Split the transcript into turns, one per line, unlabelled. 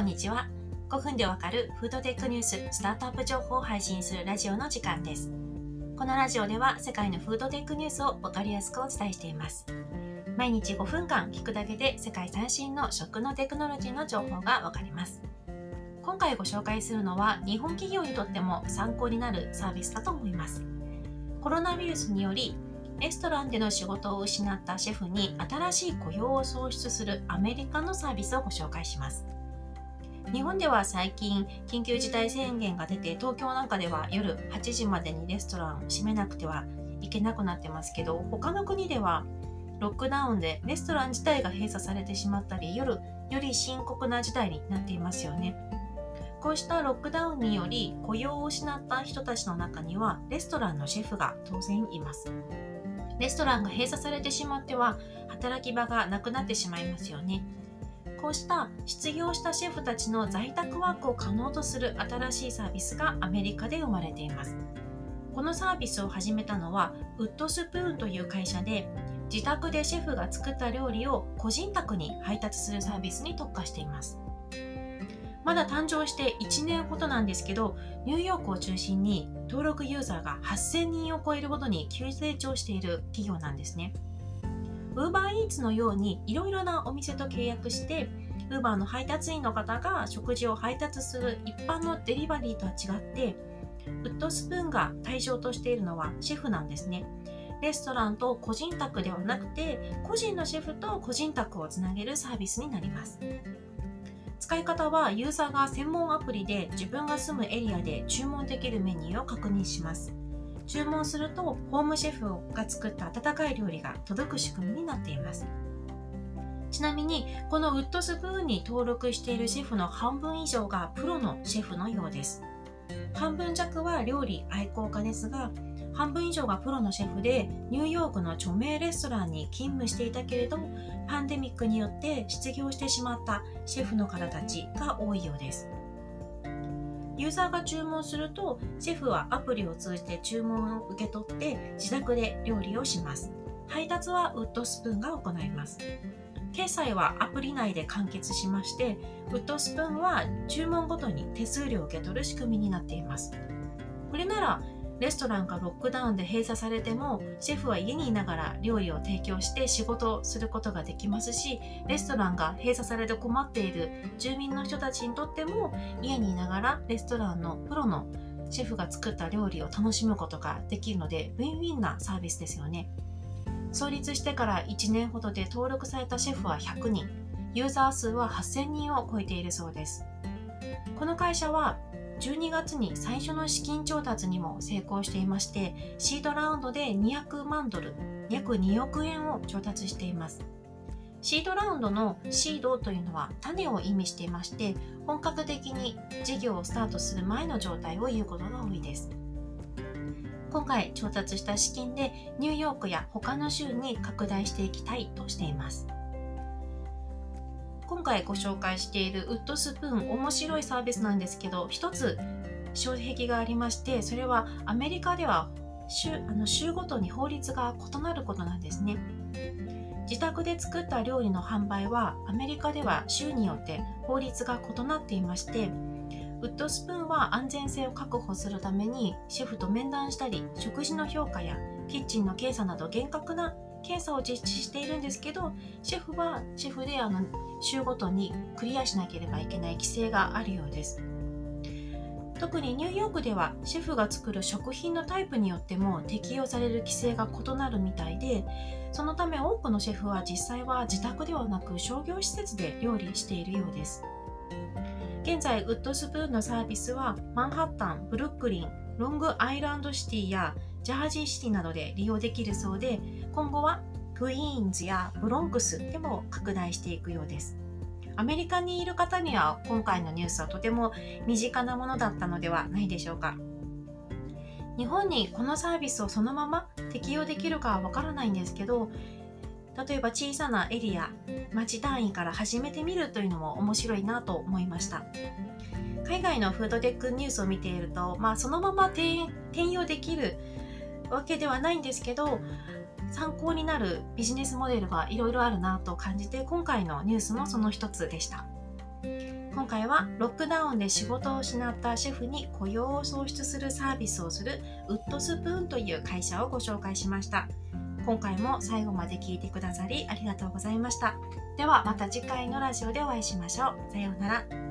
こんにちは。5分でわかるフードテックニュース、スタートアップ情報を配信するラジオの時間です。このラジオでは世界のフードテックニュースをわかりやすくお伝えしています。毎日5分間聞くだけで世界最新の食のテクノロジーの情報がわかります。今回ご紹介するのは日本企業にとっても参考になるサービスだと思います。コロナウイルスによりレストランでの仕事を失ったシェフに新しい雇用を創出するアメリカのサービスをご紹介します。日本では最近緊急事態宣言が出て東京なんかでは夜8時までにレストランを閉めなくてはいけなくなってますけど他の国ではロックダウンでレストラン自体が閉鎖されてしまったり夜より深刻な事態になっていますよね。こうしたロックダウンにより雇用を失った人たちの中にはレストランのシェフが当然います。レストランが閉鎖されてしまっては働き場がなくなってしまいますよね。こうした失業したシェフたちの在宅ワークを可能とする新しいサービスがアメリカで生まれています。このサービスを始めたのはウッドスプーンという会社で自宅でシェフが作った料理を個人宅に配達するサービスに特化しています。まだ誕生して1年ほどなんですけど、ニューヨークを中心に登録ユーザーが8000人を超えるほどに急成長している企業なんですね。UberEats のようにいろいろなお店と契約して、Uber の配達員の方が食事を配達する一般のデリバリーとは違って、ウッドスプーンが対象としているのはシェフなんですね。レストランと個人宅ではなくて、個人のシェフと個人宅をつなげるサービスになります。使い方はユーザーが専門アプリで自分が住むエリアで注文できるメニューを確認します。注文するとホームシェフが作った温かい料理が届く仕組みになっています。ちなみにこのウッドスプーンに登録しているシェフの半分以上がプロのシェフのようです。半分弱は料理愛好家ですが半分以上がプロのシェフでニューヨークの著名レストランに勤務していたけれどパンデミックによって失業してしまったシェフの方たちが多いようですユーザーが注文するとシェフはアプリを通じて注文を受け取って自宅で料理をします。配達はウッドスプーンが行います。決済はアプリ内で完結しましてウッドスプーンは注文ごとに手数料を受け取る仕組みになっています。これならレストランがロックダウンで閉鎖されてもシェフは家にいながら料理を提供して仕事をすることができますしレストランが閉鎖されて困っている住民の人たちにとっても家にいながらレストランのプロのシェフが作った料理を楽しむことができるのでウィンウィンなサービスですよね。創立してから1年ほどで登録されたシェフは100人。ユーザー数は8000人を超えているそうです。この会社は12月に最初の資金調達にも成功していましてシードラウンドで200万ドル約2億円を調達しています。シードラウンドのシードというのは種を意味していまして本格的に事業をスタートする前の状態を言うことが多いです。今回調達した資金でニューヨークや他の州に拡大していきたいとしています。今回ご紹介しているウッドスプーン面白いサービスなんですけど一つ障壁がありましてそれはアメリカでは州あの州ごとに法律が異なることなんですね。自宅で作った料理の販売はアメリカでは州によって法律が異なっていましてウッドスプーンは安全性を確保するためにシェフと面談したり食事の評価やキッチンの検査など厳格な検査を実施しているんですけどシェフはシェフであの週ごとにクリアしなければいけない規制があるようです。特にニューヨークではシェフが作る食品のタイプによっても適用される規制が異なるみたいでそのため多くのシェフは実際は自宅ではなく商業施設で料理しているようです。現在ウッドスプーンのサービスはマンハッタンブルックリンロングアイランドシティやジャージーシティなどで利用できるそうで今後はクイーンズやブロンクスでも拡大していくようです。アメリカにいる方には今回のニュースはとても身近なものだったのではないでしょうか。日本にこのサービスをそのまま適用できるかはわからないんですけど例えば小さなエリア町単位から始めてみるというのも面白いなと思いました。海外のフードテックニュースを見ていると、まあ、そのまま転用できるわけではないんですけど参考になるビジネスモデルがいろいろあるなと感じて今回のニュースもその一つでした。今回はロックダウンで仕事を失ったシェフに雇用を創出するサービスをするウッドスプーンという会社をご紹介しました。今回も最後まで聞いてくださりありがとうございました。ではまた次回のラジオでお会いしましょう。さようなら。